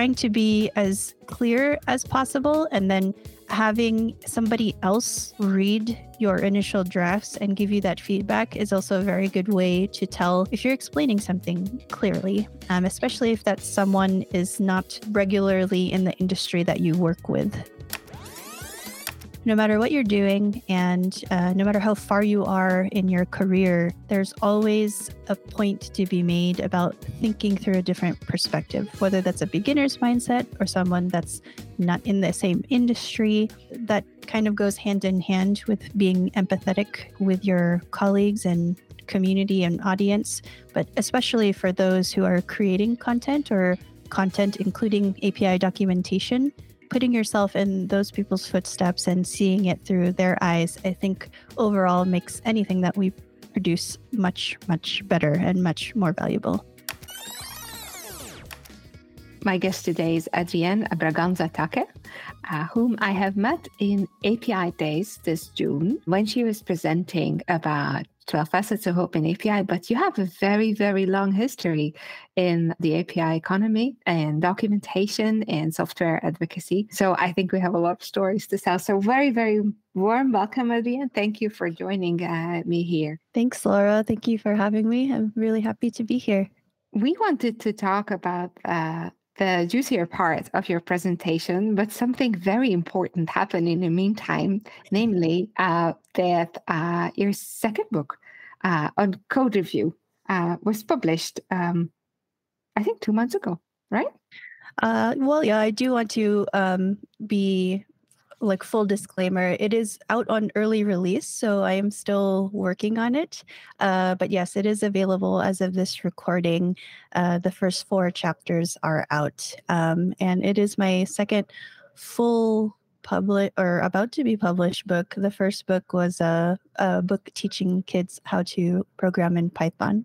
trying to be as clear as possible and then having somebody else read your initial drafts and give you that feedback is also a very good way to tell if you're explaining something clearly, um, especially if that someone is not regularly in the industry that you work with no matter what you're doing and uh, no matter how far you are in your career, there's always a point to be made about thinking through a different perspective, whether that's a beginner's mindset or someone that's not in the same industry. That kind of goes hand in hand with being empathetic with your colleagues and community and audience, but especially for those who are creating content or content including API documentation putting yourself in those people's footsteps and seeing it through their eyes, I think overall makes anything that we produce much, much better and much more valuable. My guest today is Adrienne Braganza Tacke, uh, whom I have met in API Days this June when she was presenting about 12 facets of OpenAPI, but you have a very, very long history in the API economy and documentation and software advocacy. So I think we have a lot of stories to tell. So very, very warm welcome, Adrienne. Thank you for joining uh, me here. Thanks, Laura. Thank you for having me. I'm really happy to be here. We wanted to talk about uh, the juicier part of your presentation, but something very important happened in the meantime, namely uh, that uh, your second book uh, on code review uh, was published, um, I think, two months ago, right? Uh, well, yeah, I do want to um, be like full disclaimer it is out on early release so i am still working on it. Uh, but yes it is available as of this recording. Uh, the first four chapters are out. Um, and it is my second full public or about to be published book. The first book was a, a book teaching kids how to program in python.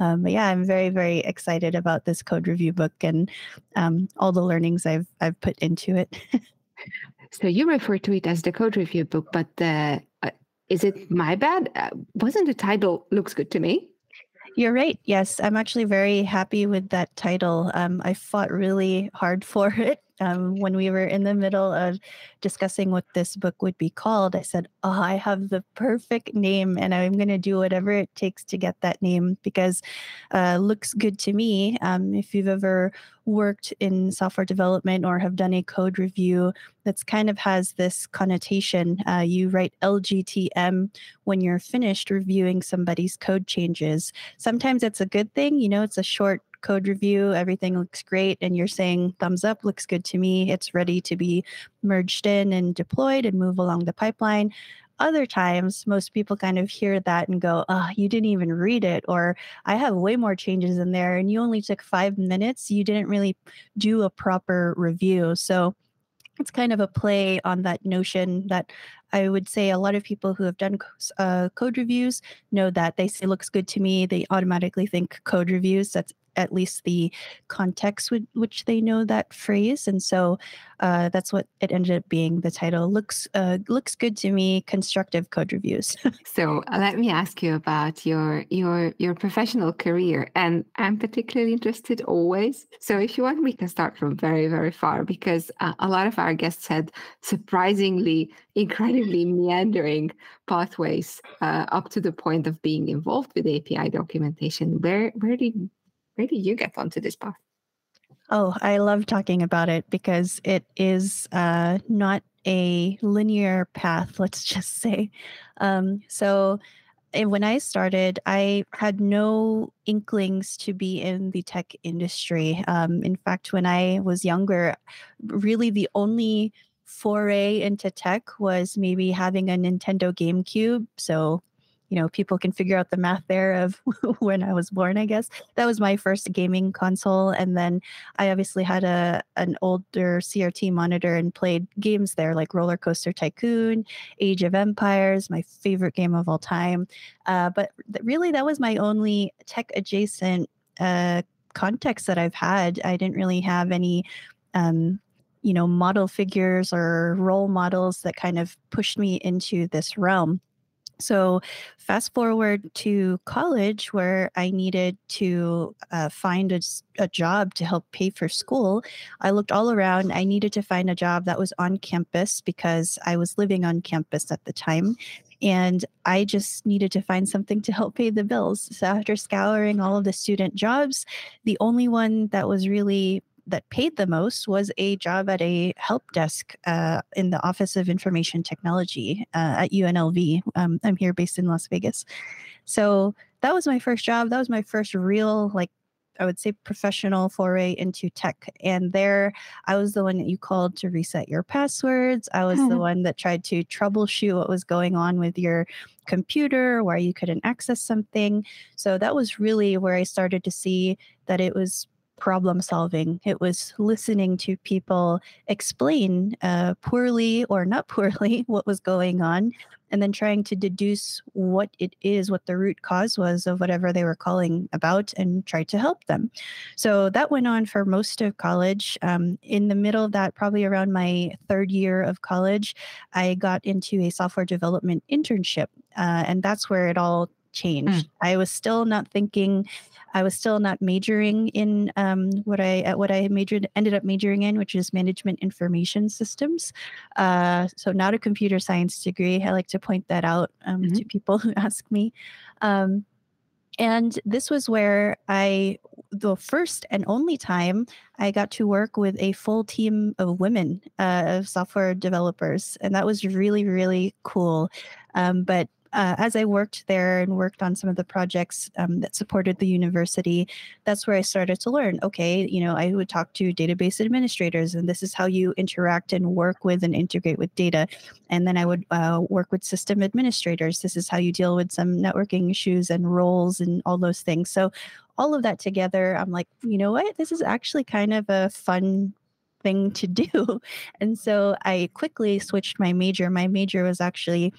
Um, but yeah i'm very very excited about this code review book and um, all the learnings i've i've put into it So you refer to it as the code review book, but uh, uh, is it my bad? Uh, wasn't the title looks good to me? You're right. Yes, I'm actually very happy with that title. Um, I fought really hard for it um, when we were in the middle of discussing what this book would be called, I said, Oh, I have the perfect name and I'm going to do whatever it takes to get that name because uh, looks good to me. Um, if you've ever worked in software development or have done a code review, that's kind of has this connotation. Uh, you write LGTM when you're finished reviewing somebody's code changes. Sometimes it's a good thing, you know, it's a short code review, everything looks great, and you're saying thumbs up, looks good to me, it's ready to be merged in and deployed and move along the pipeline. Other times, most people kind of hear that and go, Oh, you didn't even read it, or I have way more changes in there, and you only took five minutes. You didn't really do a proper review. So, it's kind of a play on that notion that I would say a lot of people who have done uh, code reviews know that they say looks good to me. They automatically think code reviews. That's at least the context with which they know that phrase and so uh, that's what it ended up being. The title looks uh, looks good to me constructive code reviews. So uh, let me ask you about your your your professional career and i'm particularly interested always so if you want we can start from very very far because uh, a lot of our guests had surprisingly incredibly meandering pathways uh, up to the point of being involved with api documentation. Where where did did you get onto this path? Oh, I love talking about it because it is uh, not a linear path, let's just say. Um, so, when I started, I had no inklings to be in the tech industry. Um, in fact, when I was younger, really the only foray into tech was maybe having a Nintendo GameCube. So you know, people can figure out the math there of when I was born, I guess. That was my first gaming console. And then I obviously had a an older CRT monitor and played games there like Roller Coaster Tycoon, Age of Empires, my favorite game of all time. Uh, but th- really, that was my only tech adjacent uh, context that I've had. I didn't really have any um, you know model figures or role models that kind of pushed me into this realm So, fast forward to college, where I needed to uh, find a, a, job to help pay for school. I looked all around. I needed to find a job that was on campus because I was living on campus at the time. And I just needed to find something to help pay the bills. So, after scouring all of the student jobs, the only one that was really that paid the most was a job at a help desk uh, in the Office of Information Technology uh, at UNLV. Um, I'm here based in Las Vegas. So that was my first job. That was my first real, like, I would say professional foray into tech. And there, I was the one that you called to reset your passwords. I was the one that tried to troubleshoot what was going on with your computer, why you couldn't access something. So that was really where I started to see that it was problem solving. It was listening to people explain uh, poorly or not poorly what was going on, and then trying to deduce what it is, what the root cause was of whatever they were calling about, and try to help them. So that went on for most of college. Um, in the middle of that, probably around my third year of college, I got into a software development internship, uh, and that's where it all changed. Mm. I was still not thinking I was still not majoring in um, what I what I majored ended up majoring in, which is management information systems. Uh, so not a computer science degree. I like to point that out um, mm-hmm. to people who ask me. Um, and this was where I, the first and only time I got to work with a full team of women, uh, software developers. And that was really, really cool. Um, but uh, as I worked there and worked on some of the projects um, that supported the university, that's where I started to learn. Okay, you know, I would talk to database administrators, and this is how you interact and work with and integrate with data. And then I would uh, work with system administrators. This is how you deal with some networking issues and roles and all those things. So, all of that together, I'm like, you know what? This is actually kind of a fun thing to do. And so I quickly switched my major. My major was actually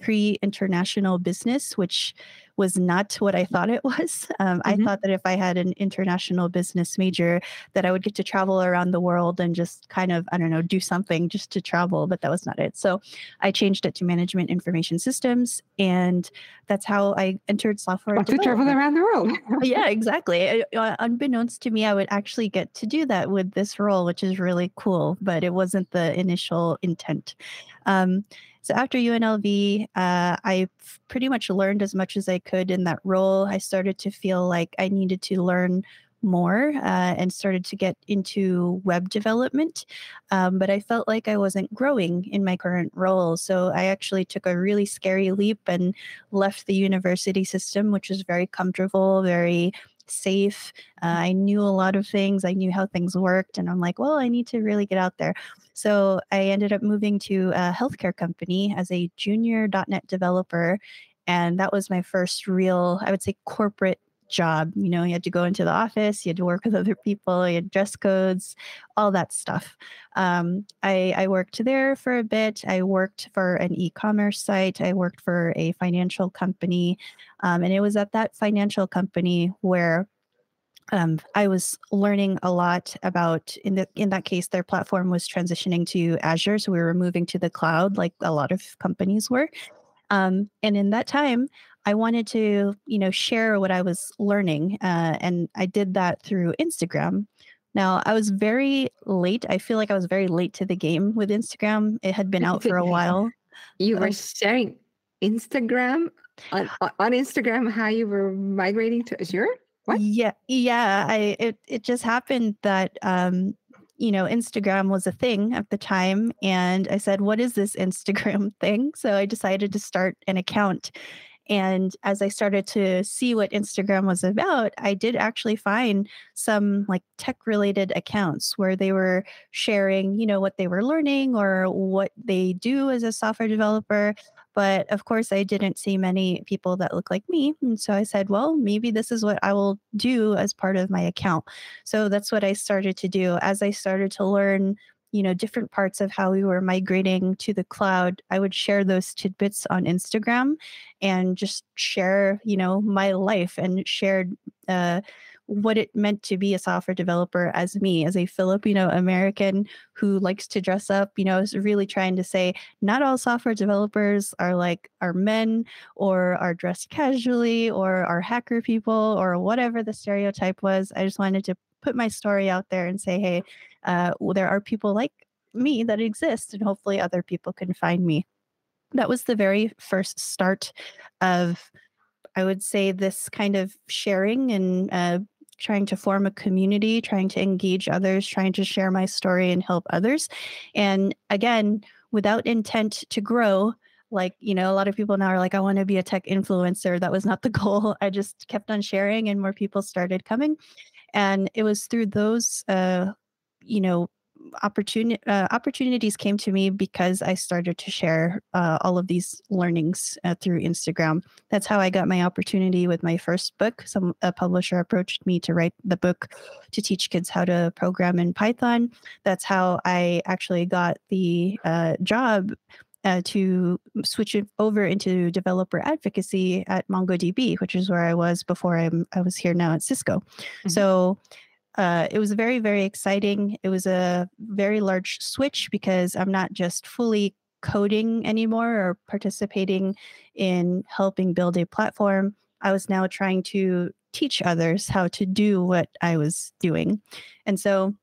pre international business, which was not what I thought it was. Um, mm-hmm. I thought that if I had an international business major, that I would get to travel around the world and just kind of, I don't know, do something just to travel, but that was not it. So I changed it to management information systems. And that's how I entered software. to travel around the world. yeah, exactly. Uh, unbeknownst to me, I would actually get to do that with this role, which is really cool, but it wasn't the initial intent. Um, so after UNLV, uh, I pretty much learned as much as I could in that role. I started to feel like I needed to learn more uh, and started to get into web development. Um, but I felt like I wasn't growing in my current role. So I actually took a really scary leap and left the university system, which was very comfortable, very safe. Uh, I knew a lot of things. I knew how things worked. And I'm like, well, I need to really get out there. So I ended up moving to a healthcare company as a junior .NET developer. And that was my first real, I would say, corporate job. You know, you had to go into the office, you had to work with other people, you had dress codes, all that stuff. Um, I, I worked there for a bit. I worked for an e commerce site, I worked for a financial company. Um, and it was at that financial company where um, I was learning a lot about in the in that case their platform was transitioning to Azure, so we were moving to the cloud, like a lot of companies were. Um, and in that time, I wanted to, you know, share what I was learning, uh, and I did that through Instagram. Now, I was very late. I feel like I was very late to the game with Instagram. It had been out for a while. You were sharing Instagram on, on Instagram how you were migrating to Azure. What? Yeah, yeah. I it it just happened that um, you know, Instagram was a thing at the time. And I said, What is this Instagram thing? So I decided to start an account. And as I started to see what Instagram was about, I did actually find some like tech related accounts where they were sharing, you know, what they were learning or what they do as a software developer. But of course, I didn't see many people that look like me. And so I said, well, maybe this is what I will do as part of my account. So that's what I started to do. As I started to learn you know different parts of how we were migrating to the cloud i would share those tidbits on instagram and just share you know my life and shared uh, what it meant to be a software developer as me, as a Filipino American who likes to dress up. You know, I was really trying to say not all software developers are like are men or are dressed casually or are hacker people or whatever the stereotype was. I just wanted to put my story out there and say, hey, uh, well, there are people like me that exist, and hopefully other people can find me. That was the very first start of, I would say, this kind of sharing and uh, trying to form a community, trying to engage others, trying to share my story and help others. And again, without intent to grow, like you know a lot of people now are like i want to be a tech influencer. That was not the goal. I just kept on sharing and more people started coming. And it was through those uh you know opportunity uh, opportunities came to me because I started to share uh, all of these learnings uh, through Instagram. That's how I got my opportunity with my first book. Some a publisher approached me to write the book to teach kids how to program in Python. That's how I actually got the uh, job uh, to switch it over into developer advocacy at MongoDB, which is where I was before I'm, I was here now at Cisco. Mm-hmm. So uh, it was very, very exciting. It was a very large switch because I'm not just fully coding anymore or participating in helping build a platform. I was now trying to teach others how to do what I was doing. And so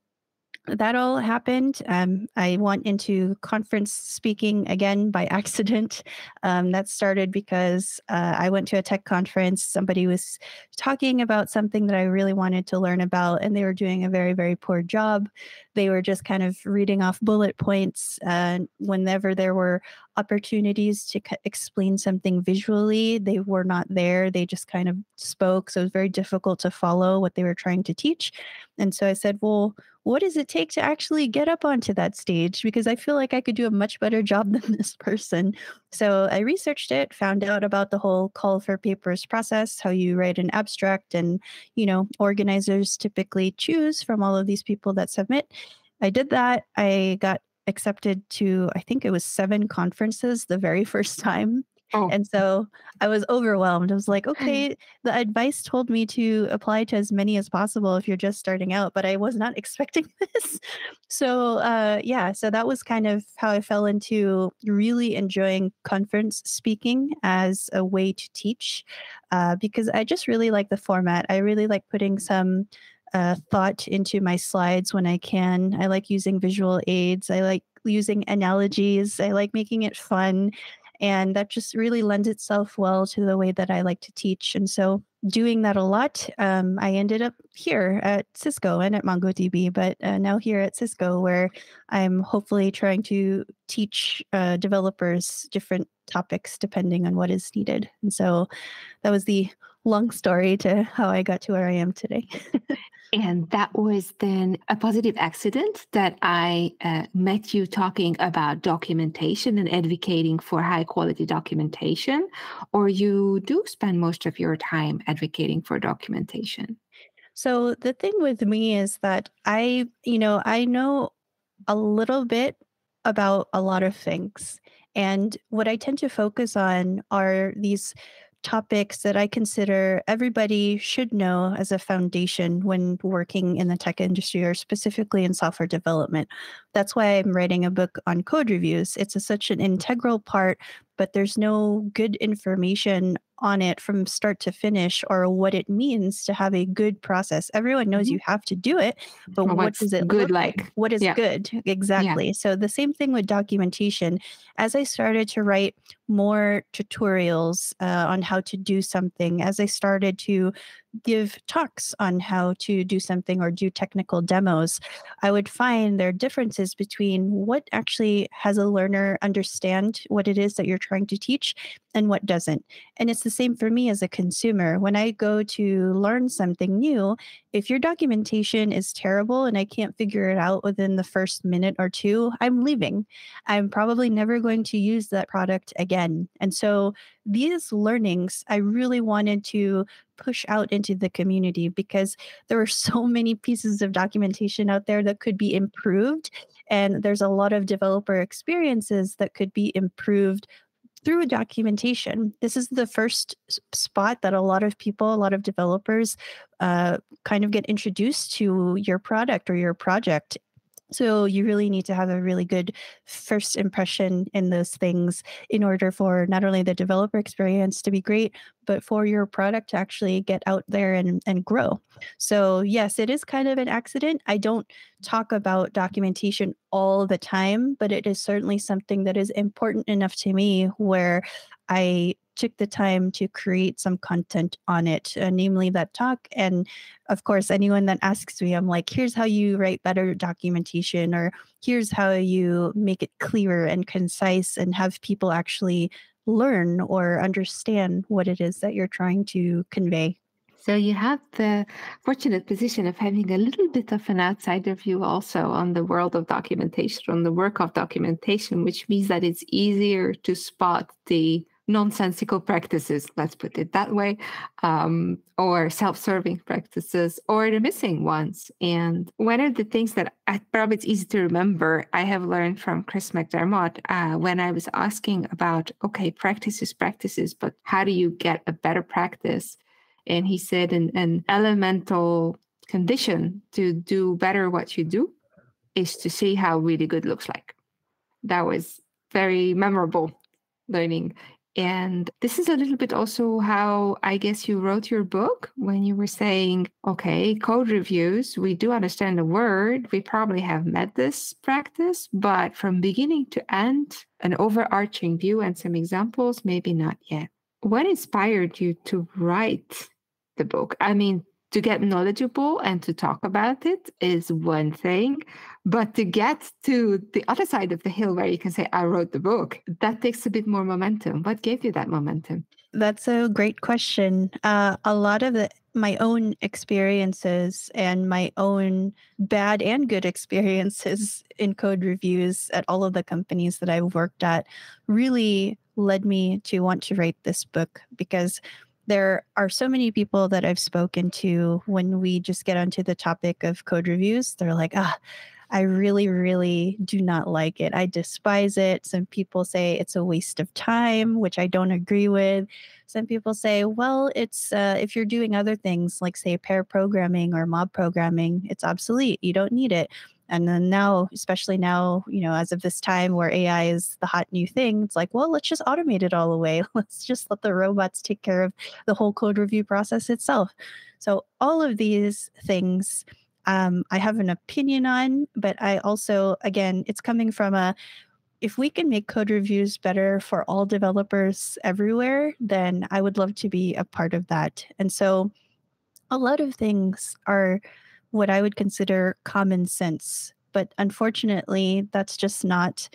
that all happened. Um, I went into conference speaking again by accident. Um, that started because uh, I went to a tech conference. Somebody was talking about something that I really wanted to learn about, and they were doing a very, very poor job. They were just kind of reading off bullet points. Uh, whenever there were opportunities to explain something visually, they were not there. They just kind of spoke. So it was very difficult to follow what they were trying to teach. And so I said, well, what does it take to actually get up onto that stage? Because I feel like I could do a much better job than this person. So I researched it, found out about the whole call for papers process, how you write an abstract, and, you know, organizers typically choose from all of these people that submit. I did that. I got accepted to, I think it was seven conferences the very first time. Oh. And so I was overwhelmed. I was like, okay, the advice told me to apply to as many as possible if you're just starting out, but I was not expecting this. So, uh, yeah, so that was kind of how I fell into really enjoying conference speaking as a way to teach uh, because I just really like the format. I really like putting some uh, thought into my slides when I can. I like using visual aids. I like using analogies. I like making it fun. And that just really lends itself well to the way that I like to teach. And so, doing that a lot, um, I ended up here at Cisco and at MongoDB, but uh, now here at Cisco, where I'm hopefully trying to teach uh, developers different topics depending on what is needed. And so, that was the long story to how I got to where I am today. And that was then a positive accident that I uh, met you talking about documentation and advocating for high quality documentation, or you do spend most of your time advocating for documentation? So the thing with me is that I, you know, I know a little bit about a lot of things. And what I tend to focus on are these topics that I consider everybody should know as a foundation when working in the tech industry or specifically in software development. That's why I'm writing a book on code reviews. It's a, such an integral part, but there's no good information on it from start to finish or what it means to have a good process. Everyone knows mm-hmm. you have to do it, but well, what does it good like? like? What is yeah. good? Exactly. Yeah. So the same thing with documentation. As I started to write more tutorials uh, on how to do something, as I started to give talks on how to do something or do technical demos, I would find there are differences between what actually has a learner understand what it is that you're trying to teach and what doesn't. And it's the same for me as a consumer. When I go to learn something new, if your documentation is terrible and I can't figure it out within the first minute or two, I'm leaving. I'm probably never going to use that product again. And so these learnings, I really wanted to push out into the community because there are so many pieces of documentation out there that could be improved. And there's a lot of developer experiences that could be improved through documentation. This is the first spot that a lot of people, a lot of developers, uh, kind of get introduced to your product or your project. So you really need to have a really good first impression in those things in order for not only the developer experience to be great, but for your product to actually get out there and, and grow. So yes, it is kind of an accident. I don't talk about documentation all the time, but it is certainly something that is important enough to me where I took the time to create some content on it, uh, namely that talk. And of course, anyone that asks me, I'm like, here's how you write better documentation, or here's how you make it clearer and concise and have people actually learn or understand what it is that you're trying to convey. So you have the fortunate position of having a little bit of an outsider view also on the world of documentation, on the work of documentation, which means that it's easier to spot the nonsensical practices, let's put it that way, um, or self serving practices, or the missing ones. And one of the things that I, probably it's easy to remember, I have learned from Chris McDermott uh, when I was asking about, okay, practices, practices, but how do you get a better practice? And he said, an, an elemental condition to do better what you do is to see how really good looks like. That was very memorable learning and this is a little bit also how I guess you wrote your book when you were saying, okay, code reviews, we do understand the word. We probably have met this practice, but from beginning to end, an overarching view and some examples, maybe not yet. What inspired you to write the book? I mean, to get knowledgeable and to talk about it is one thing. But to get to the other side of the hill where you can say, I wrote the book, that takes a bit more momentum. What gave you that momentum? That's a great question. Uh, a lot of the, my own experiences and my own bad and good experiences in code reviews at all of the companies that I've worked at really led me to want to write this book because there are so many people that I've spoken to when we just get onto the topic of code reviews. They're like, ah, I really, really do not like it. I despise it. Some people say it's a waste of time, which I don't agree with. Some people say, well, it's uh, if you're doing other things like, say, pair programming or mob programming, it's obsolete. You don't need it. And then now, especially now, you know, as of this time where AI is the hot new thing, it's like, well, let's just automate it all away. Let's just let the robots take care of the whole code review process itself. So, all of these things um, I have an opinion on, but I also, again, it's coming from a if we can make code reviews better for all developers everywhere, then I would love to be a part of that. And so, a lot of things are what I would consider common sense. But unfortunately, that's just not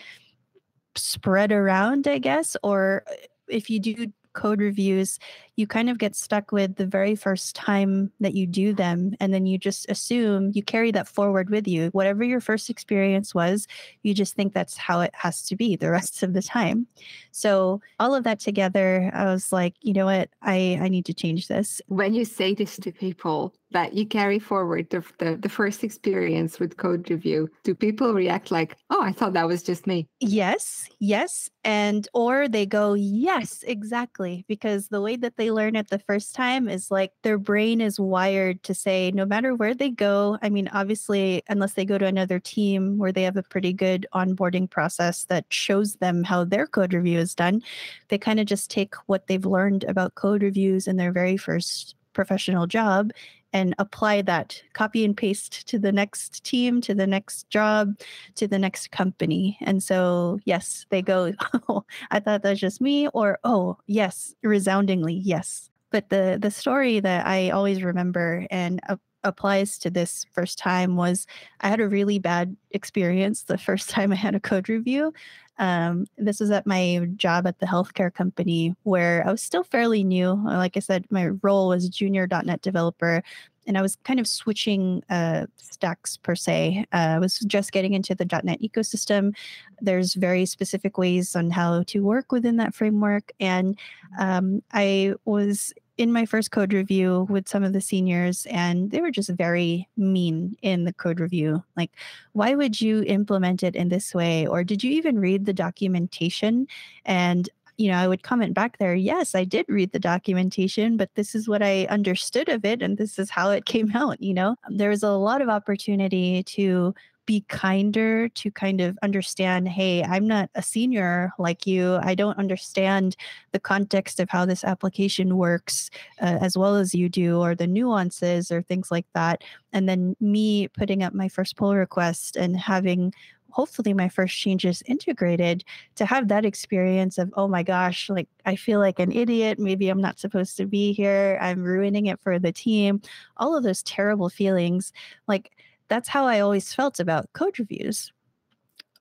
spread around, I guess. Or if you do code reviews, you kind of get stuck with the very first time that you do them. And then you just assume you carry that forward with you. Whatever your first experience was, you just think that's how it has to be the rest of the time. So, all of that together, I was like, you know what? I, I need to change this. When you say this to people, that you carry forward the, the, the, first experience with code review. Do people react like oh i thought that was just me yes yes and or they go yes exactly because the way that they learn it the first time is like their brain is wired to say no matter where they go i mean obviously unless they go to another team where they have a pretty good onboarding process that shows them how their code review is done they kind of just take what they've learned about code reviews in their very first professional job and apply that copy and paste to the next team to the next job to the next company. And so yes they go oh i thought that was just me or oh yes resoundingly yes. But the the story that i always remember and applies to this first time was i had a really bad experience the first time i had a code review um, this was at my job at the healthcare company where I was still fairly new. Like I said, my role was junior .NET developer, and I was kind of switching uh, stacks per se. Uh, I was just getting into the .NET ecosystem. There's very specific ways on how to work within that framework, and um, I was in my first code review with some of the seniors and they were just very mean in the code review. Like why would you implement it in this way? Or did you even read the documentation? And you know, I would comment back there, yes, I did read the documentation, but this is what I understood of it and this is how it came out, you know. There was a lot of opportunity to be kinder to kind of understand hey i'm not a senior like you. I don't understand the context of how this application works uh, as well as you do or the nuances or things like that. And then me putting up my first pull request and having hopefully my first changes integrated to have that experience of oh my gosh like i feel like an idiot. Maybe i'm not supposed to be here. I'm ruining it for the team. All of those terrible feelings like that's how i always felt about code reviews.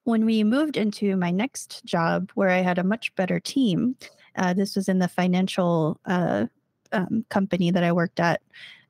When we moved into my next job where i had a much better team uh, this was in the financial uh, um, company that i worked at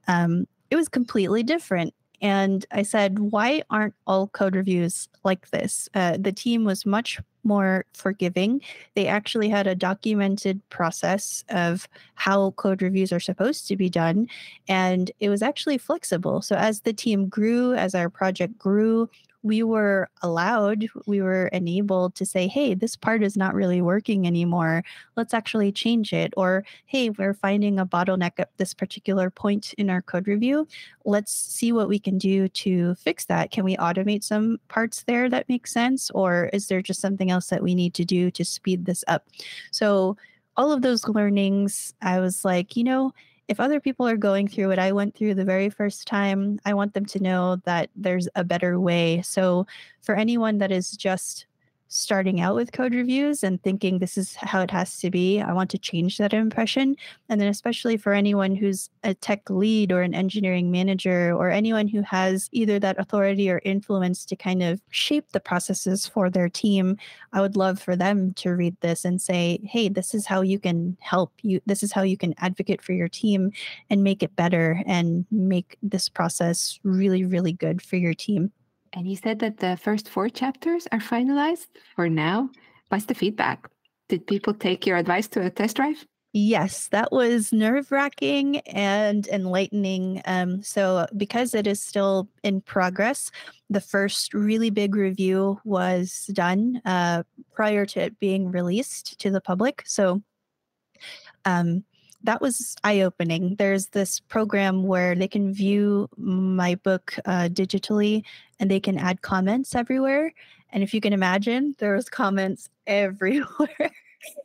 um, it was completely different and I said, why aren't all code reviews like this? Uh, the team was much more forgiving. They actually had a documented process of how code reviews are supposed to be done. And it was actually flexible. So as the team grew, as our project grew, we were allowed, we were enabled to say, hey, this part is not really working anymore. Let's actually change it. Or, hey, we're finding a bottleneck at this particular point in our code review. Let's see what we can do to fix that. Can we automate some parts there that make sense? Or is there just something else that we need to do to speed this up? So, all of those learnings, I was like, you know, if other people are going through what I went through the very first time, I want them to know that there's a better way. So, for anyone that is just starting out with code reviews and thinking this is how it has to be. I want to change that impression. And then, especially for anyone who's a tech lead or an engineering manager or anyone who has either that authority or influence to kind of shape the processes for their team, I would love for them to read this and say, hey, this is how you can help you. This is how you can advocate for your team and make it better and make this process really, really good for your team. And you said that the first four chapters are finalized for now. What's the feedback? Did people take your advice to a test drive? Yes, that was nerve wracking and enlightening. Um, so, because it is still in progress, the first really big review was done uh, prior to it being released to the public. So, um, that was eye opening. There's this program where they can view my book uh, digitally and they can add comments everywhere. And if you can imagine, there was comments everywhere.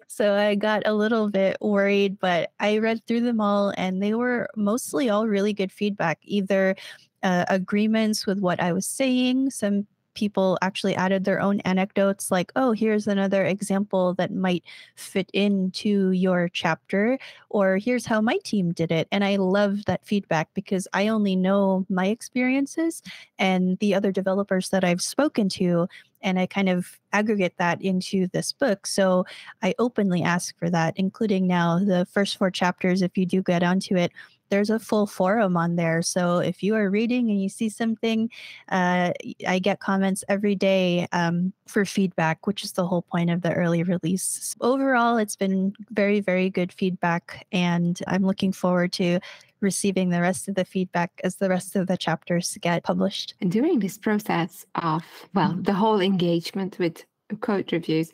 so I got a little bit worried, but I read through them all and they were mostly all really good feedback, either uh, agreements with what I was saying, some people actually added their own anecdotes like oh here's another example that might fit into your chapter or here's how my team did it and i love that feedback because i only know my experiences and the other developers that i've spoken to and I kind of aggregate that into this book. So I openly ask for that, including now the first four chapters. If you do get onto it, there's a full forum on there. So if you are reading and you see something, uh, I get comments every day um, for feedback, which is the whole point of the early release. Overall, it's been very, very good feedback, and I'm looking forward to receiving the rest of the feedback as the rest of the chapters get published. And during this process of, well, mm-hmm. the whole engagement with code reviews,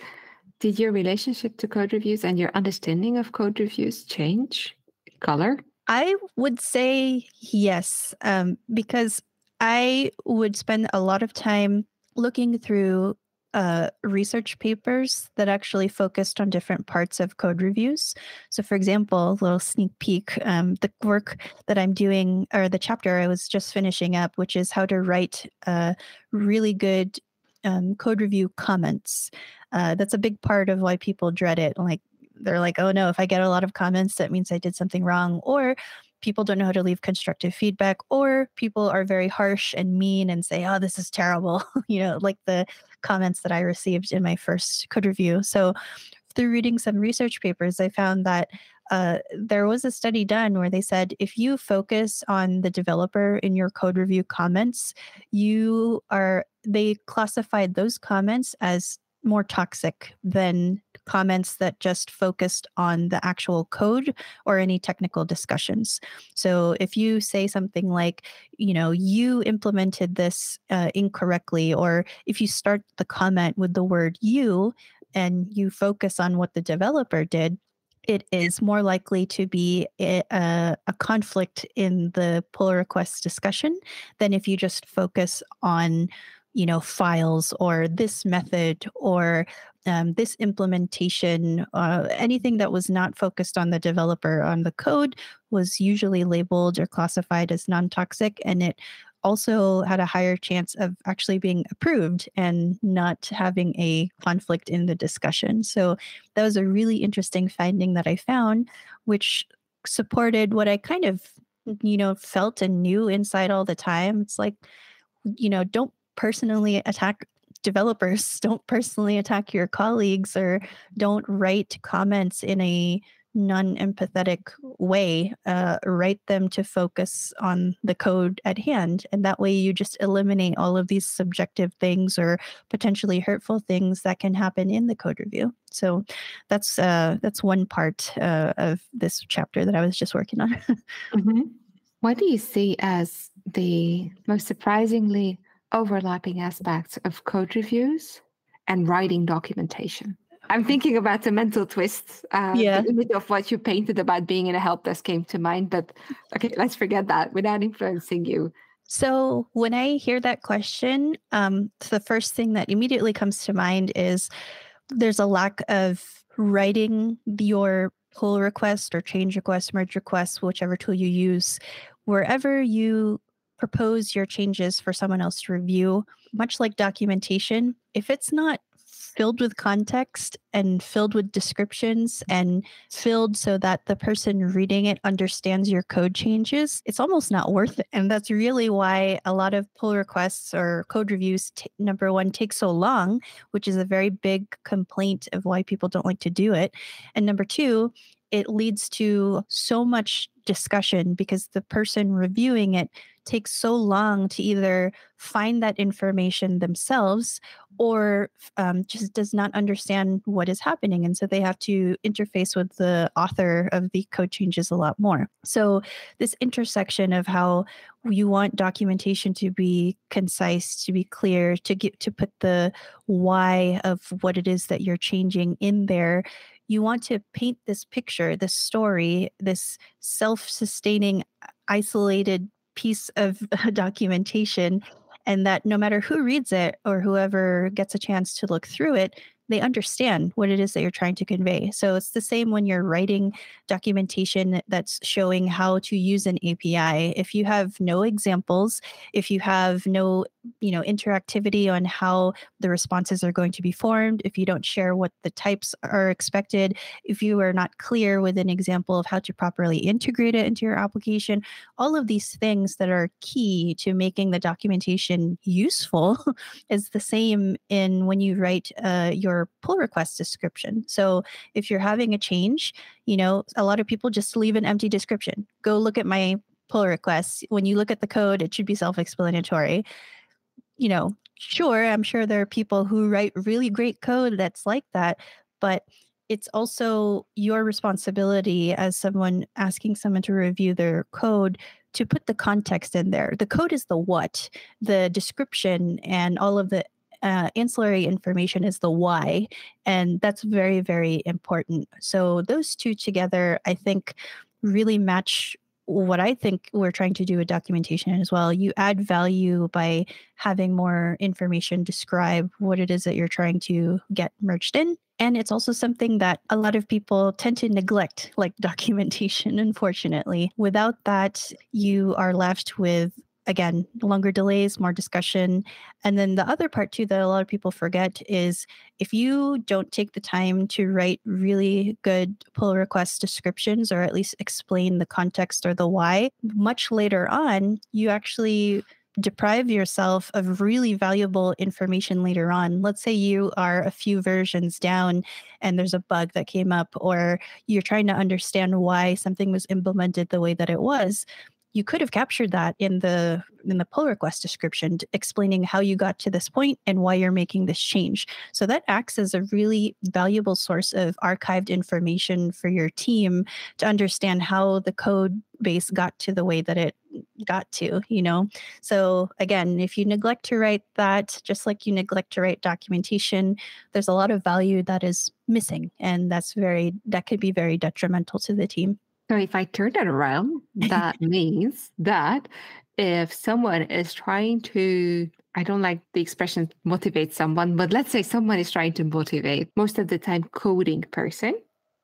did your relationship to code reviews and your understanding of code reviews change color? I would say yes, um, because I would spend a lot of time looking through uh, research papers that actually focused on different parts of code reviews. So, for example, a little sneak peek um, the work that I'm doing, or the chapter I was just finishing up, which is how to write uh, really good um, code review comments. Uh, that's a big part of why people dread it. Like, they're like, oh no, if I get a lot of comments, that means I did something wrong. Or people don't know how to leave constructive feedback, or people are very harsh and mean and say, oh, this is terrible, you know, like the comments that I received in my first code review. So through reading some research papers, I found that uh, there was a study done where they said if you focus on the developer in your code review comments, you are, they classified those comments as more toxic than comments that just focused on the actual code or any technical discussions. So if you say something like, you know, you implemented this uh, incorrectly, or if you start the comment with the word you, and you focus on what the developer did, it is more likely to be a, a, conflict in the pull request discussion than if you just focus on you know files or this method or um, this implementation uh, anything that was not focused on the developer on the code was usually labeled or classified as non-toxic and it also had a higher chance of actually being approved and not having a conflict in the discussion. So that was a really interesting finding that I found, which supported what I kind of, you know, felt and knew inside all the time. It's like, you know, don't personally attack developers, don't personally attack your colleagues, or don't write comments in a non-empathetic way uh, write them to focus on the code at hand. And that way you just eliminate all of these subjective things or potentially hurtful things that can happen in the code review. So that's uh, that's one part uh, of this chapter that i was just working on. Mm-hmm. what do you see as the most surprisingly overlapping aspects of code reviews and writing documentation I'm thinking about the mental twist. Uh, yeah. The image of what you painted about being in a help desk came to mind, but okay, let's forget that without influencing you. So when I hear that question, um, the first thing that immediately comes to mind is there's a lack of writing your pull request or change request, merge request, whichever tool you use, wherever you propose your changes for someone else to review, much like documentation, if it's not filled with context and filled with descriptions and filled so that the person reading it understands your code changes, it's almost not worth it. And that's really why a lot of pull requests or code reviews, t- number one, take so long, which is a very big complaint of why people don't like to do it. And number two, it leads to so much discussion because the person reviewing it takes so long to either find that information themselves or um, just does not understand what is happening. And so they have to interface with the author of the code changes a lot more. So, this intersection of how you want documentation to be concise, to be clear, to get to put the why of what it is that you're changing in there you want to paint this picture, this story, this self sustaining, uh, isolated piece of documentation, and that no matter who reads it or whoever gets a chance to look through it, they understand what it is that you're trying to convey. So it's the same when you're writing documentation that's showing how to use an API. If you have no examples, if you have no you know interactivity on how the responses are going to be formed if you don't share what the types are expected if you are not clear with an example of how to properly integrate it into your application all of these things that are key to making the documentation useful is the same in when you write uh, your pull request description. So if you're having a change you know a lot of people just leave an empty description. Go look at my pull requests. When you look at the code it should be self-explanatory you know, sure, I'm sure there are people who write really great code that's like that, but it's also your responsibility as someone asking someone to review their code to put the context in there. The code is the what, the description, and all of the uh, ancillary information is the why. And that's very, very important. So, those two together, I think, really match what I think we're trying to do with documentation as well. You add value by having more information describe what it is that you're trying to get merged in. And it's also something that a lot of people tend to neglect, like documentation, unfortunately. Without that, you are left with again, longer delays, more discussion. And then the other part, too, that a lot of people forget is if you don't take the time to write really good pull request descriptions or at least explain the context or the why, much later on, you actually deprive yourself of really valuable information later on. Let's say you are a few versions down and there's a bug that came up, or you're trying to understand why something was implemented the way that it was you could have captured that in the in the pull request description explaining how you got to this point and why you're making this change so that acts as a really valuable source of archived information for your team to understand how the code base got to the way that it got to, you know? So again, if you neglect to write that, just like you neglect to write documentation, there's a lot of value that is missing. And that's very, that could be very detrimental to the team. So if I turn that around, that means that if someone is trying to I don't like the expression motivate someone, but let's say someone is trying to motivate most of the time coding person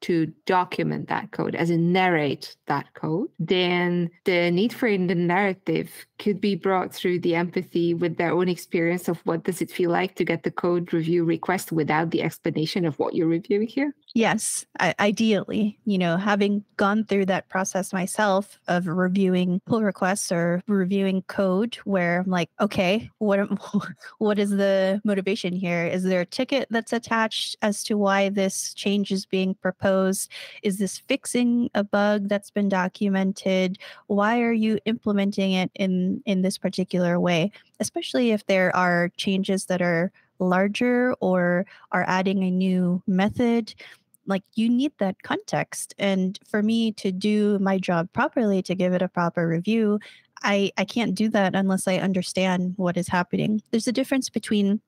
to document that code, as in narrate that code, then the need for the narrative could be brought through the empathy with their own experience of what does it feel like to get the code review request without the explanation of what you're reviewing here. Yes, I, ideally, you know, having gone through that process myself of reviewing pull requests or reviewing code, where I'm like, okay, what what is the motivation here? Is there a ticket that's attached as to why this change is being proposed? Is this fixing a bug that's been documented? Why are you implementing it in in this particular way? Especially if there are changes that are larger or are adding a new method like you need that context and for me to do my job properly to give it a proper review i i can't do that unless i understand what is happening. There's a difference between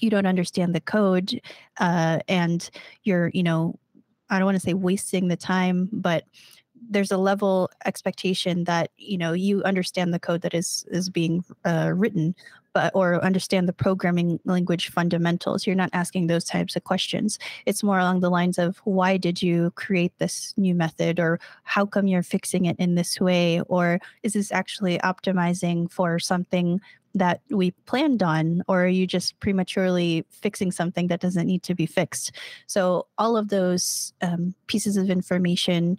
you don't understand the code uh, and you're you know i don't want to say wasting the time but there's a level expectation that you know you understand the code that is is being uh, written but or understand the programming language fundamentals. You're not asking those types of questions. It's more along the lines of why did you create this new method or how come you're fixing it in this way or is this actually optimizing for something that we planned on or are you just prematurely fixing something that doesn't need to be fixed so all of those um, pieces of information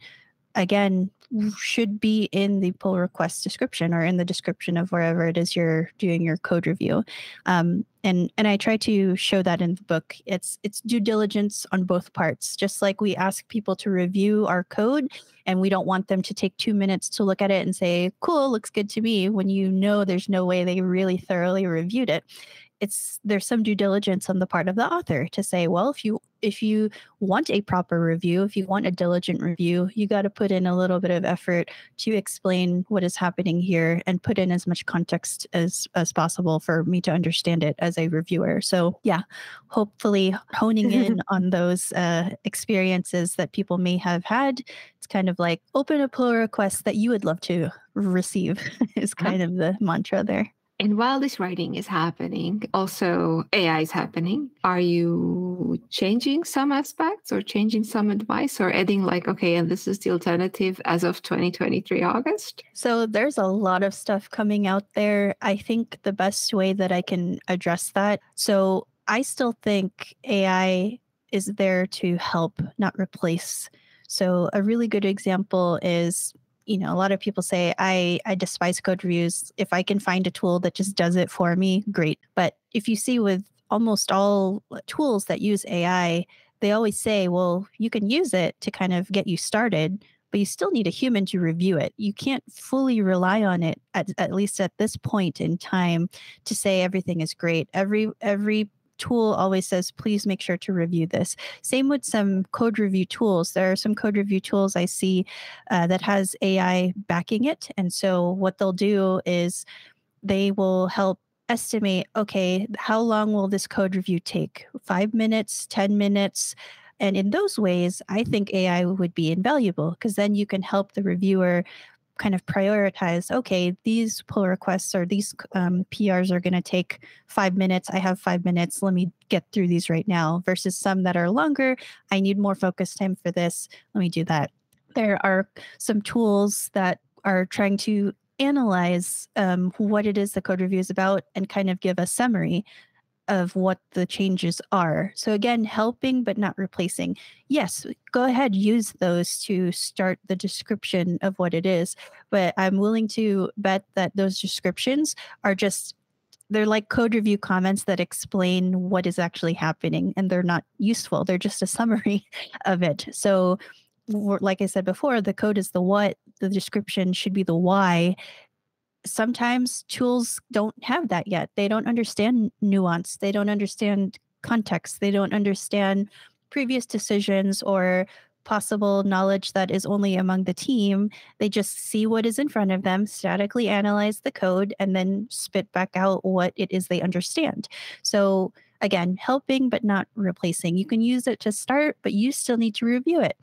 again should be in the pull request description or in the description of wherever it is you're doing your code review. Um, and and i try to show that in the book. It's it's due diligence on both parts. Just like we ask people to review our code and we don't want them to take two minutes to look at it and say cool looks good to me when you know there's no way they really thoroughly reviewed it. It's there's some due diligence on the part of the author to say well if you if you want a proper review if you want a diligent review you got to put in a little bit of effort to explain what is happening here and put in as much context as as possible for me to understand it as a reviewer. So yeah hopefully honing in on those uh, experiences that people may have had it's kind of like open a pull request that you would love to receive is kind of the mantra there and while this writing is happening, also AI is happening. Are you changing some aspects or changing some advice or adding, like, okay, and this is the alternative as of 2023 August? So there's a lot of stuff coming out there. I think the best way that I can address that. So I still think AI is there to help, not replace. So a really good example is you know a lot of people say i i despise code reviews. If i can find a tool that just does it for me great. But if you see with almost all uh, tools that use ai they always say well you can use it to kind of get you started but you still need a human to review it. You can't fully rely on it at, at least at this point in time to say everything is great. Every every tool always says, please make sure to review this. Same with some code review tools. There are some code review tools I see uh, that has AI backing it. And so what they'll do is they will help estimate, okay, how long will this code review take? Five minutes, 10 minutes? And in those ways, I think AI would be invaluable because then you can help the reviewer kind of prioritize okay these pull requests or these um, prs are going to take five minutes i have five minutes let me get through these right now versus some that are longer i need more focus time for this let me do that. There are some tools that are trying to analyze um, what it is the code review is about and kind of give a summary of what the changes are. So again, helping but not replacing. Yes, go ahead, use those to start the description of what it is. But I'm willing to bet that those descriptions are just they're like code review comments that explain what is actually happening and they're not useful. They're just a summary of it. So like I said before, the code is the what, the description should be the why, sometimes tools don't have that yet. They don't understand nuance, they don't understand context, they don't understand previous decisions or possible knowledge that is only among the team. They just see what is in front of them, statically analyze the code, and then spit back out what it is they understand. So, again, helping but not replacing. You can use it to start, but you still need to review it.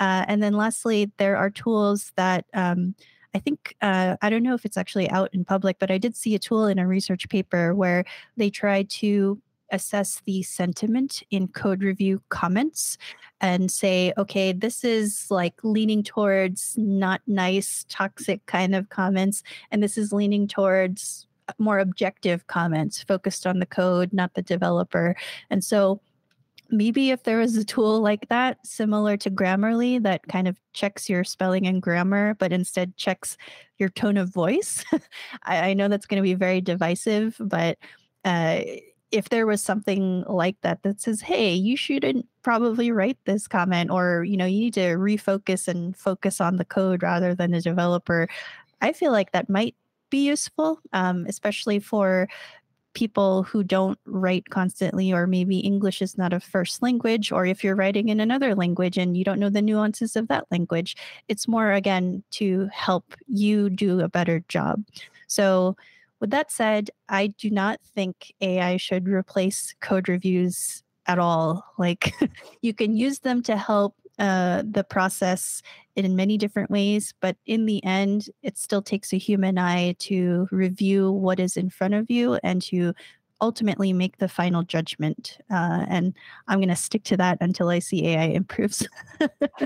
Uh, and then lastly, there are tools that um, I think, uh, I don't know if it's actually out in public, but I did see a tool in a research paper where they tried to assess the sentiment in code review comments and say, okay, this is like leaning towards not nice, toxic kind of comments, and this is leaning towards more objective comments focused on the code, not the developer. And so maybe if there was a tool like that, similar to Grammarly, that kind of checks your spelling and grammar, but instead checks your tone of voice. I, I, know that's going to be very divisive, but uh, if there was something like that that says, hey, you shouldn't probably write this comment, or you know, you need to refocus and focus on the code rather than the developer, I feel like that might be useful, um, especially for people who don't write constantly, or maybe English is not a first language, or if you're writing in another language and you don't know the nuances of that language. It's more, again, to help you do a better job. So, with that said, I do not think AI should replace code reviews at all. Like, you can use them to help uh, the process in many different ways, but in the end, it still takes a human eye to review what is in front of you and to ultimately make the final judgment. Uh, and I'm going to stick to that until I see AI improves.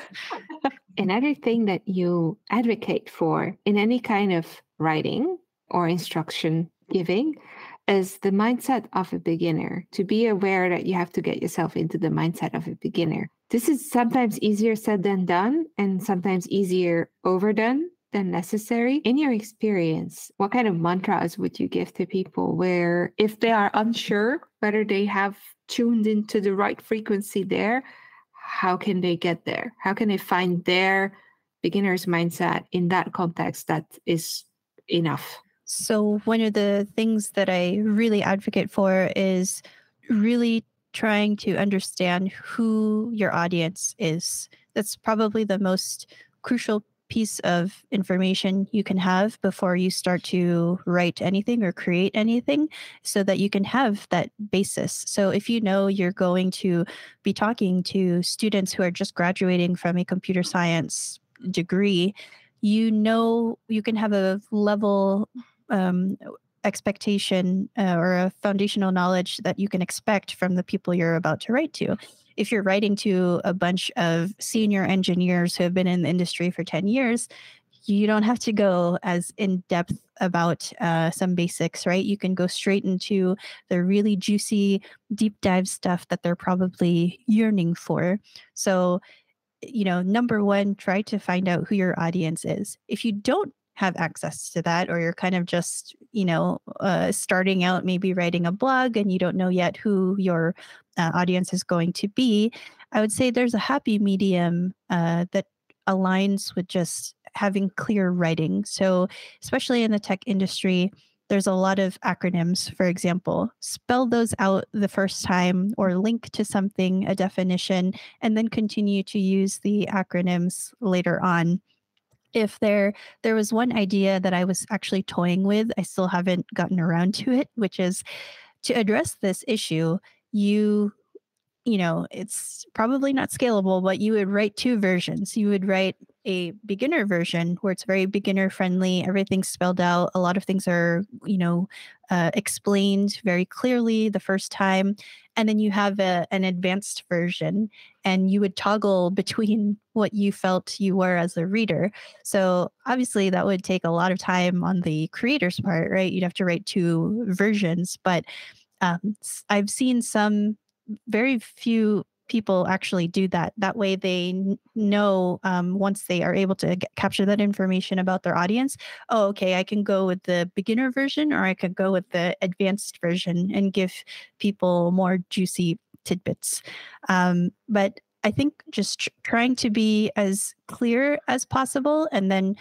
Another thing that you advocate for in any kind of writing or instruction giving is the mindset of a beginner, to be aware that you have to get yourself into the mindset of a beginner. This is sometimes easier said than done, and sometimes easier overdone than necessary. In your experience, what kind of mantras would you give to people where, if they are unsure whether they have tuned into the right frequency there, how can they get there? How can they find their beginner's mindset in that context that is enough? So, one of the things that I really advocate for is really trying to understand who your audience is. That's probably the most crucial piece of information you can have before you start to write anything or create anything so that you can have that basis. So, if you know you're going to be talking to students who are just graduating from a computer science degree, you know you can have a level um, expectation uh, or a foundational knowledge that you can expect from the people you're about to write to. If you're writing to a bunch of senior engineers who have been in the industry for 10 years, you don't have to go as in depth about uh, some basics, right? You can go straight into the really juicy, deep dive stuff that they're probably yearning for. So, you know, number one, try to find out who your audience is. If you don't have access to that or you're kind of just you know uh, starting out maybe writing a blog and you don't know yet who your uh, audience is going to be i would say there's a happy medium uh, that aligns with just having clear writing. So especially in the tech industry there's a lot of acronyms. For example spell those out the first time or link to something a definition and then continue to use the acronyms later on if there there was one idea that I was actually toying with, I still haven't gotten around to it, which is to address this issue, you you know, it's probably not scalable, but you would write two versions. You would write a beginner version where it's very beginner friendly, everything's spelled out, a lot of things are, you know, uh, explained very clearly the first time. And then you have a, an advanced version, and you would toggle between what you felt you were as a reader. So obviously, that would take a lot of time on the creator's part, right? You'd have to write two versions, but um, I've seen some very few people actually do that. That way, they know um, once they are able to get, capture that information about their audience. Oh, okay, I can go with the beginner version, or I could go with the advanced version and give people more juicy tidbits. Um, but I think just tr- trying to be as clear as possible, and then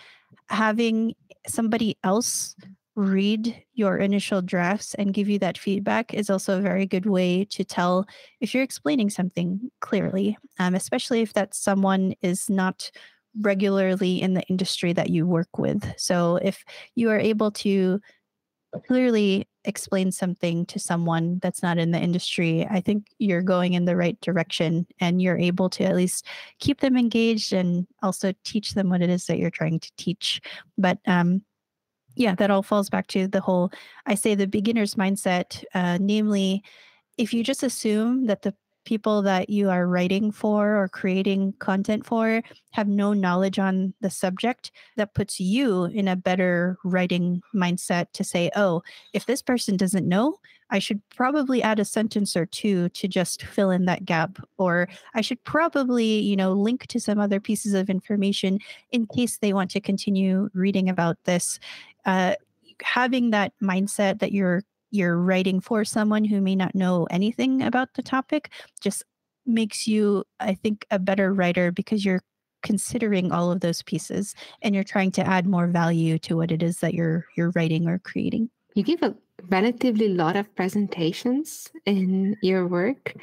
having somebody else read your initial drafts and give you that feedback is also a very good way to tell if you're explaining something clearly, um, especially if that someone is not regularly in the industry that you work with. So if you are able to clearly explain something to someone that's not in the industry, I think you're going in the right direction and you're able to at least keep them engaged and also teach them what it is that you're trying to teach. But um, yeah, that all falls back to the whole, I say the beginner's mindset, uh, namely, if you just assume that the people that you are writing for or creating content for have no knowledge on the subject, that puts you in a better writing mindset to say, oh, if this person doesn't know, I should probably add a sentence or two to just fill in that gap. Or I should probably, you know, link to some other pieces of information in case they want to continue reading about this. Uh, having that mindset that you're you're writing for someone who may not know anything about the topic just makes you i think a better writer because you're considering all of those pieces and you're trying to add more value to what it is that you're you're writing or creating you give a relatively lot of presentations in your work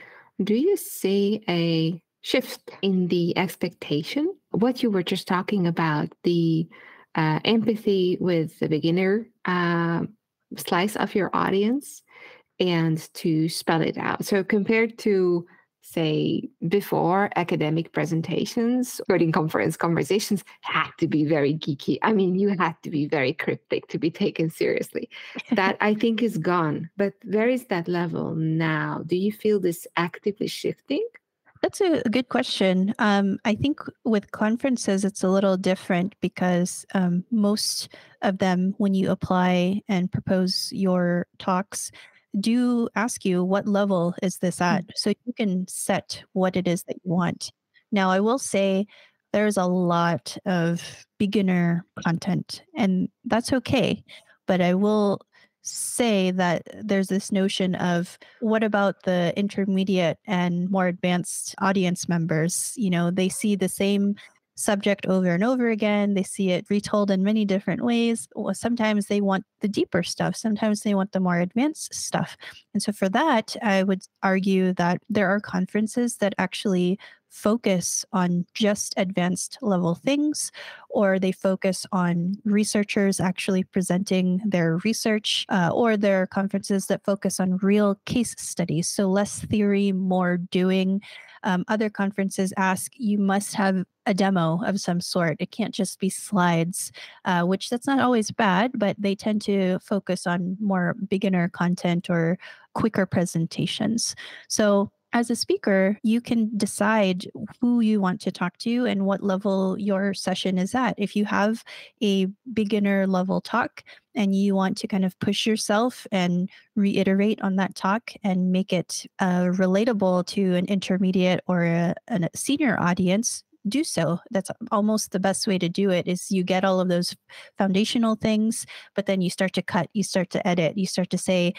do you see a shift in the expectation what you were just talking about the uh, empathy with the beginner uh, slice of your audience and to spell it out. So compared to say before academic presentations coding conference conversations had to be very geeky. I mean you had to be very cryptic to be taken seriously. That i think is gone. But where is that level now? Do you feel this actively shifting? That's a good question. Um, I think with conferences, it's a little different because um, most of them, when you apply and propose your talks, do ask you what level is this at mm-hmm. so you can set what it is that you want. Now, I will say there's a lot of beginner content, and that's okay. But I will say that there's this notion of what about the intermediate and more advanced audience members? You know, they see the same subject over and over again. They see it retold in many different ways. Sometimes they want the deeper stuff, sometimes they want the more advanced stuff. And so, for that, I would argue that there are conferences that actually focus on just advanced level things, or they focus on researchers actually presenting their research, uh, or there are conferences that focus on real case studies. So less theory, more doing. Um, other conferences ask you must have a demo of some sort. It can't just be slides, uh, which that's not always bad, but they tend to focus on more beginner content or quicker presentations. So as a speaker, you can decide who you want to talk to and what level your session is at. If you have a beginner level talk and you want to kind of push yourself and reiterate on that talk and make it uh, relatable to an intermediate or a, a senior audience, do so. That's almost the best way to do it is you get all of those foundational things but then you start to cut you start to edit you start to say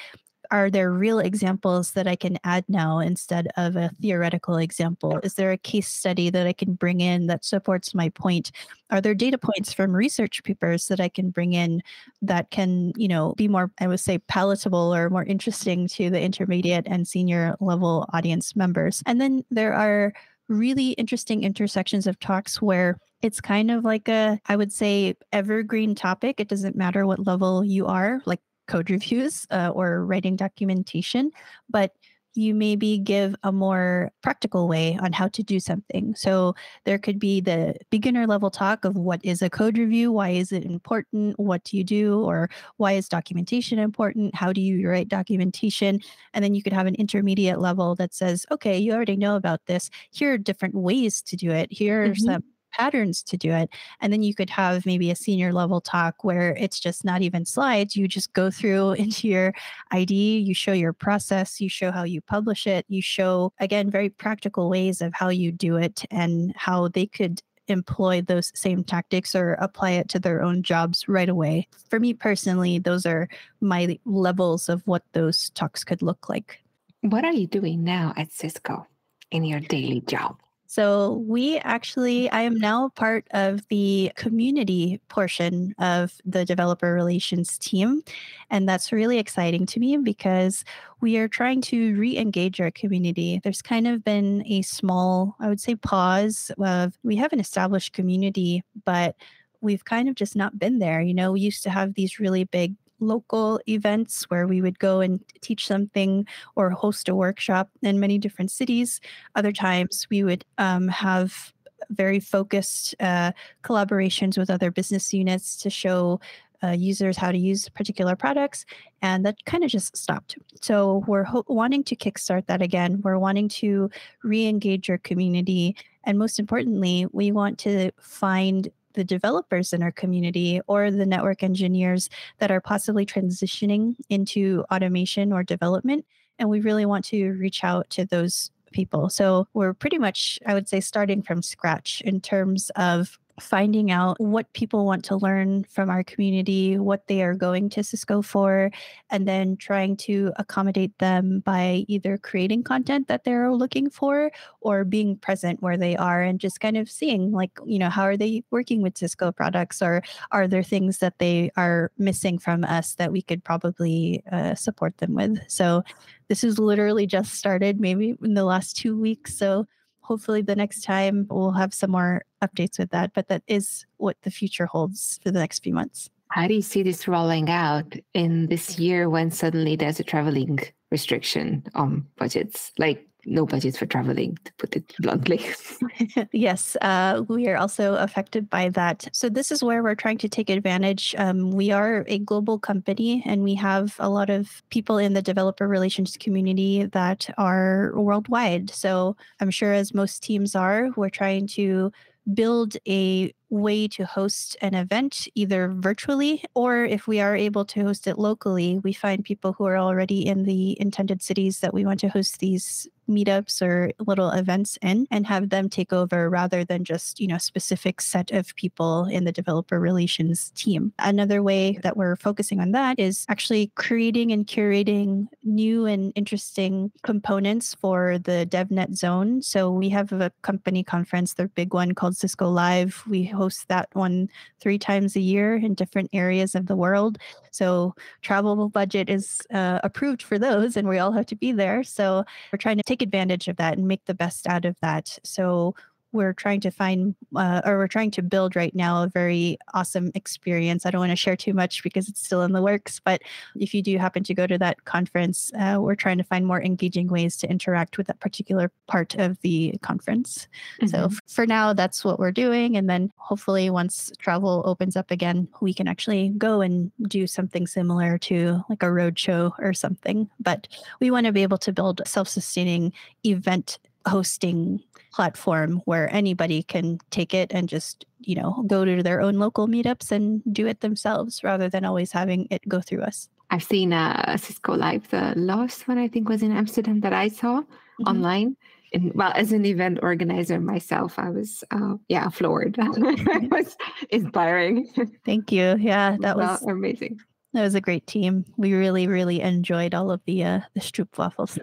are there real examples that I can add now instead of a theoretical example? Is there a case study that I can bring in that supports my point? Are there data points from research papers that I can bring in that can, you know, be more, I would say, palatable or more interesting to the intermediate and senior level audience members? And then there are really interesting intersections of talks where it's kind of like a i would say evergreen topic it doesn't matter what level you are like code reviews uh, or writing documentation, but you maybe give a more practical way on how to do something. So there could be the beginner level talk of what is a code review, why is it important, what do you do, or why is documentation important, how do you write documentation, and then you could have an intermediate level that says, okay, you already know about this. Here are different ways to do it. Here are mm-hmm. some patterns to do it. And then you could have maybe a senior level talk where it's just not even slides. You just go through into your ID, you show your process, you show how you publish it, you show, again, very practical ways of how you do it and how they could employ those same tactics or apply it to their own jobs right away. For me personally, those are my levels of what those talks could look like. What are you doing now at Cisco in your daily job? So, we actually, I am now part of the community portion of the developer relations team. And that's really exciting to me because we are trying to re engage our community. There's kind of been a small, I would say, pause of we have an established community, but we've kind of just not been there. You know, we used to have these really big local events where we would go and teach something or host a workshop in many different cities. Other times we would um, have very focused uh, collaborations with other business units to show uh, users how to use particular products, and that kind of just stopped. So we're ho- wanting to kickstart that again. We're wanting to re-engage our community, and most importantly, we want to find the developers in our community or the network engineers that are possibly transitioning into automation or development. And we really want to reach out to those people. So we're pretty much, I would say, starting from scratch in terms of finding out what people want to learn from our community, what they are going to Cisco for, and then trying to accommodate them by either creating content that they're looking for or being present where they are and just kind of seeing, like, you know, how are they working with Cisco products or are there things that they are missing from us that we could probably uh, support them with? So, this is literally just started maybe in the last two weeks. So, hopefully the next time we'll have some more updates with that. But that is what the future holds for the next few months. How do you see this rolling out in this year when suddenly there's a traveling restriction on budgets? Like no budget for traveling, to put it bluntly. yes, uh, we are also affected by that. So, this is where we're trying to take advantage. Um, we are a global company and we have a lot of people in the developer relations community that are worldwide. So, I'm sure as most teams are, we're trying to build a way to host an event either virtually or if we are able to host it locally we find people who are already in the intended cities that we want to host these meetups or little events in and have them take over rather than just you know specific set of people in the developer relations team. Another way that we're focusing on that is actually creating and curating new and interesting components for the devnet zone. So we have a company conference the big one called cisco live. We host that one three times a year in different areas of the world so travel budget is uh, approved for those and we all have to be there so we're trying to take advantage of that and make the best out of that. So we're trying to find uh, or we're trying to build right now a very awesome experience. I don't want to share too much because it's still in the works but if you do happen to go to that conference uh, we're trying to find more engaging ways to interact with that particular part of the conference. Mm-hmm. so for now that's what we're doing and then hopefully once travel opens up again we can actually go and do something similar to like a road show or something. But we want to be able to build self-sustaining event hosting platform where anybody can take it and just you know go to their own local meetups and do it themselves rather than always having it go through us i've seen uh, cisco live the last one i think was in amsterdam that i saw mm-hmm. online and well as an event organizer myself i was uh, yeah floored it was inspiring thank you yeah that was amazing that was a great team. We really, really enjoyed all of the uh, the stroopwafels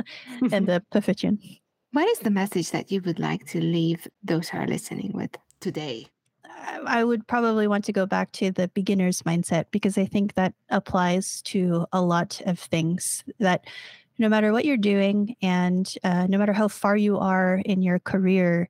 and the poffertjes. What is the message that you would like to leave those who are listening with today? I would probably want to go back to the beginner's mindset because I think that applies to a lot of things. That no matter what you're doing and uh, no matter how far you are in your career,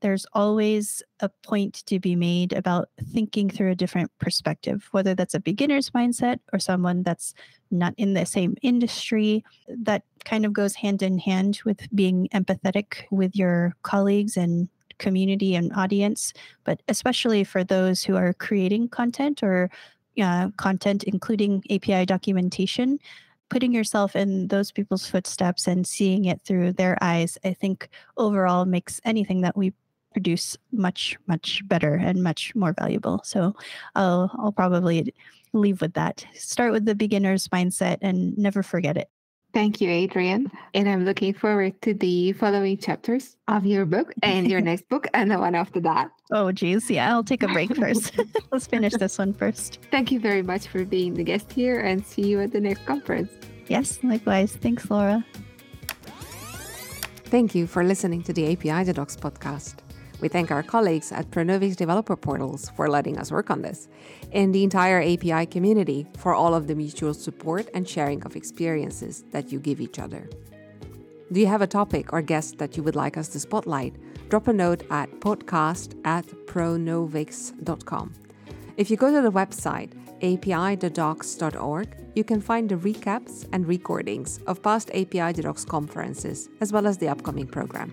there's always a point to be made about thinking through a different perspective, whether that's a beginner's mindset or someone that's not in the same industry. That kind of goes hand in hand with being empathetic with your colleagues and community and audience, but especially for those who are creating content or uh, content, including API documentation putting yourself in those people's footsteps and seeing it through their eyes, I think overall makes anything that we produce much much better and much more valuable so i'll i'll probably leave with that start with the beginner's mindset and never forget it Thank you, Adrienne. And I'm looking forward to the following chapters of your book and your next book and the one after that. Oh, geez. Yeah, I'll take a break first. Let's finish this one first. Thank you very much for being the guest here and see you at the next conference. Yes, likewise. Thanks, Laura. Thank you for listening to the API the Docs podcast. We thank our colleagues at Pronovix Developer Portals for letting us work on this, and the entire API community for all of the mutual support and sharing of experiences that you give each other. Do you have a topic or guest that you would like us to spotlight? Drop a note at podcast at pronovix.com. If you go to the website apithedocs.org, you can find the recaps and recordings of past API Docs conferences, as well as the upcoming program.